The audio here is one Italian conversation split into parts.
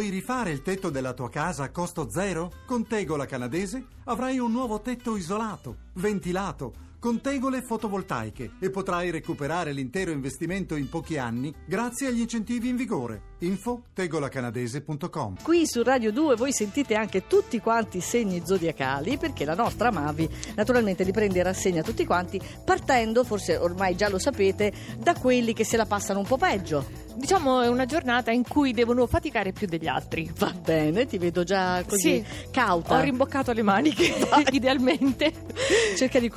Vuoi rifare il tetto della tua casa a costo zero? Con Tegola Canadese avrai un nuovo tetto isolato, ventilato, con tegole fotovoltaiche e potrai recuperare l'intero investimento in pochi anni grazie agli incentivi in vigore. Info tegolacanadese.com Qui su Radio 2 voi sentite anche tutti quanti i segni zodiacali perché la nostra Mavi naturalmente li prende in rassegna tutti quanti partendo, forse ormai già lo sapete, da quelli che se la passano un po' peggio. Diciamo è una giornata in cui devono faticare più degli altri. Va bene, ti vedo già così Sì, cauta. Ho rimboccato le maniche, idealmente. Cerca di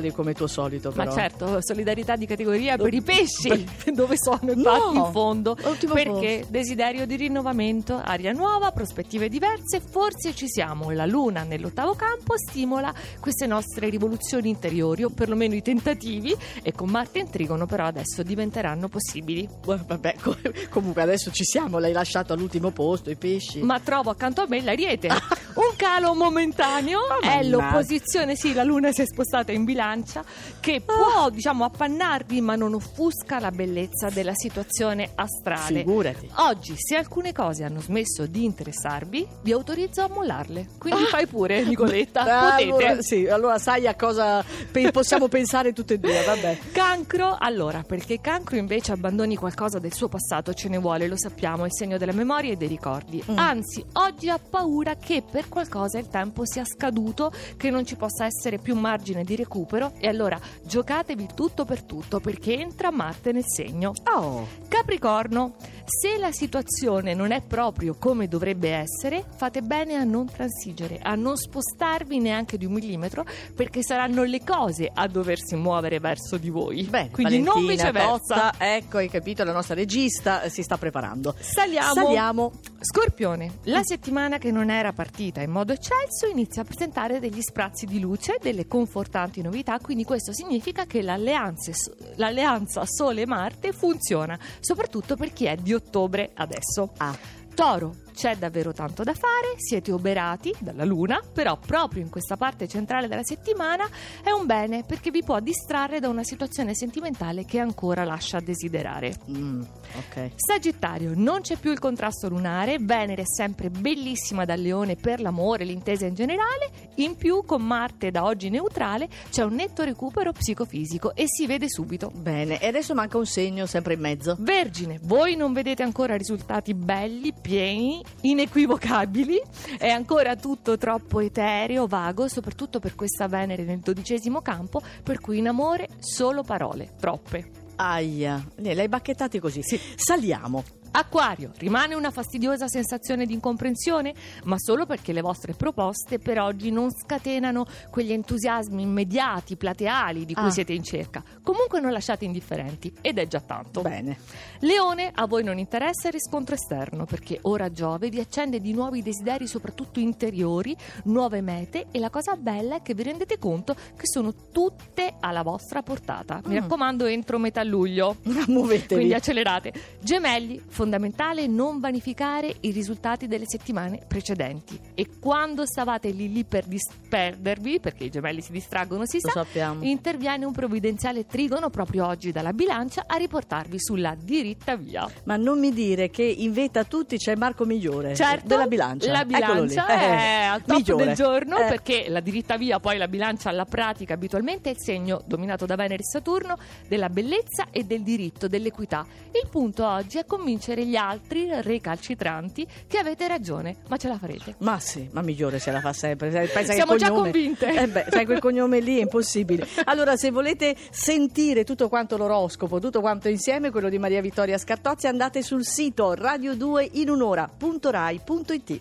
consolarli come tuo solito Ma però. certo, solidarietà di categoria per i pesci, Per- dove sono No, infatti in fondo. Perché desiderio di rinnovamento, aria nuova, prospettive diverse, forse ci siamo. La luna nell'ottavo campo stimola queste nostre rivoluzioni interiori, o perlomeno i tentativi, e con Marte in trigono però adesso diventeranno possibili. Vabbè, co- comunque adesso ci siamo, l'hai lasciato all'ultimo posto, i pesci. Ma trovo accanto a me l'ariete. Un calo momentaneo Ah, è l'opposizione, sì, la luna si è spostata in bilancia, che può, diciamo, appannarvi, ma non offusca la bellezza della situazione astrale. Figurati. Oggi, se alcune cose hanno smesso di interessarvi, vi autorizzo a mollarle. Quindi fai pure, Nicoletta, Ah, potete. allora, sì, allora sai a cosa pe- possiamo pensare tutte e due, vabbè. Cancro, allora, perché cancro invece abbandoni qualcosa del suo passato, ce ne vuole, lo sappiamo, è il segno della memoria e dei ricordi. Mm. Anzi, oggi ha paura che per qualcosa il tempo sia scaduto, che non ci possa essere più margine di recupero e allora giocatevi tutto per tutto perché entra Marte nel segno. Oh, Capricorno, se la situazione non è proprio come dovrebbe essere, fate bene a non transigere, a non spostarvi neanche di un millimetro, perché saranno le cose a doversi muovere verso di voi. bene, Quindi non Valentina viceversa. Totta, ecco, hai capito, la nostra regista eh, si sta preparando. Saliamo. Saliamo. Scorpione, la settimana che non era partita in modo eccelso inizia a presentare degli sprazzi di luce, delle confortanti novità, quindi questo significa che l'alleanza, l'alleanza Sole-Marte funziona, soprattutto per chi è di ottobre adesso. Ah, Toro, c'è davvero tanto da fare, siete oberati dalla luna, però proprio in questa parte centrale della settimana è un bene perché vi può distrarre da una situazione sentimentale che ancora lascia a desiderare. mm, ok. Sagittario, non c'è più il contrasto lunare, Venere è sempre bellissima dal leone per l'amore, l'intesa in generale, in più con Marte da oggi neutrale c'è un netto recupero psicofisico e si vede subito. Bene, e adesso manca un segno sempre in mezzo. Vergine, voi non vedete ancora risultati belli, pieni, inequivocabili, è ancora tutto troppo etereo, vago, soprattutto per questa Venere nel dodicesimo campo, per cui in amore solo parole, troppe. Aia, ne l'hai bacchettati così. Saliamo. Acquario, rimane una fastidiosa sensazione di incomprensione, ma solo perché le vostre proposte per oggi non scatenano quegli entusiasmi immediati, plateali di cui Ah. siete in cerca. Comunque non lasciate indifferenti ed è già tanto. Bene. Leone, a voi non interessa il riscontro esterno perché ora Giove vi accende di nuovi desideri, soprattutto interiori, nuove mete e la cosa bella è che vi rendete conto che sono tutte alla vostra portata. Mi Mm. raccomando, entro metà luglio. Muovetevi. Quindi accelerate. Gemelli, fondamentale non vanificare i risultati delle settimane precedenti. E quando stavate lì lì per disperdervi, perché i gemelli si distraggono, si Lo sa, sappiamo. interviene un provvidenziale trigono proprio oggi dalla bilancia a riportarvi sulla diritta via. Ma non mi dire che in vetta a tutti c'è Marco Migliore Certo, della bilancia. La bilancia Eh, è al top migliore. del giorno Eh, perché la diritta via, poi la bilancia alla pratica abitualmente è il segno dominato da Venere e Saturno della bellezza e del diritto, dell'equità. Il punto oggi è convincere gli altri recalcitranti che avete ragione, ma ce la farete. Ma sì, ma Migliore ce la fa sempre. Pensa Siamo già cognome- convinte. Eh beh, sai, quel cognome lì è impossibile. Allora, se volete sentire tutto quanto l'oroscopo, tutto quanto insieme, quello di Maria Vittoria Scartozzi, andate sul sito radio2inunora.rai.it.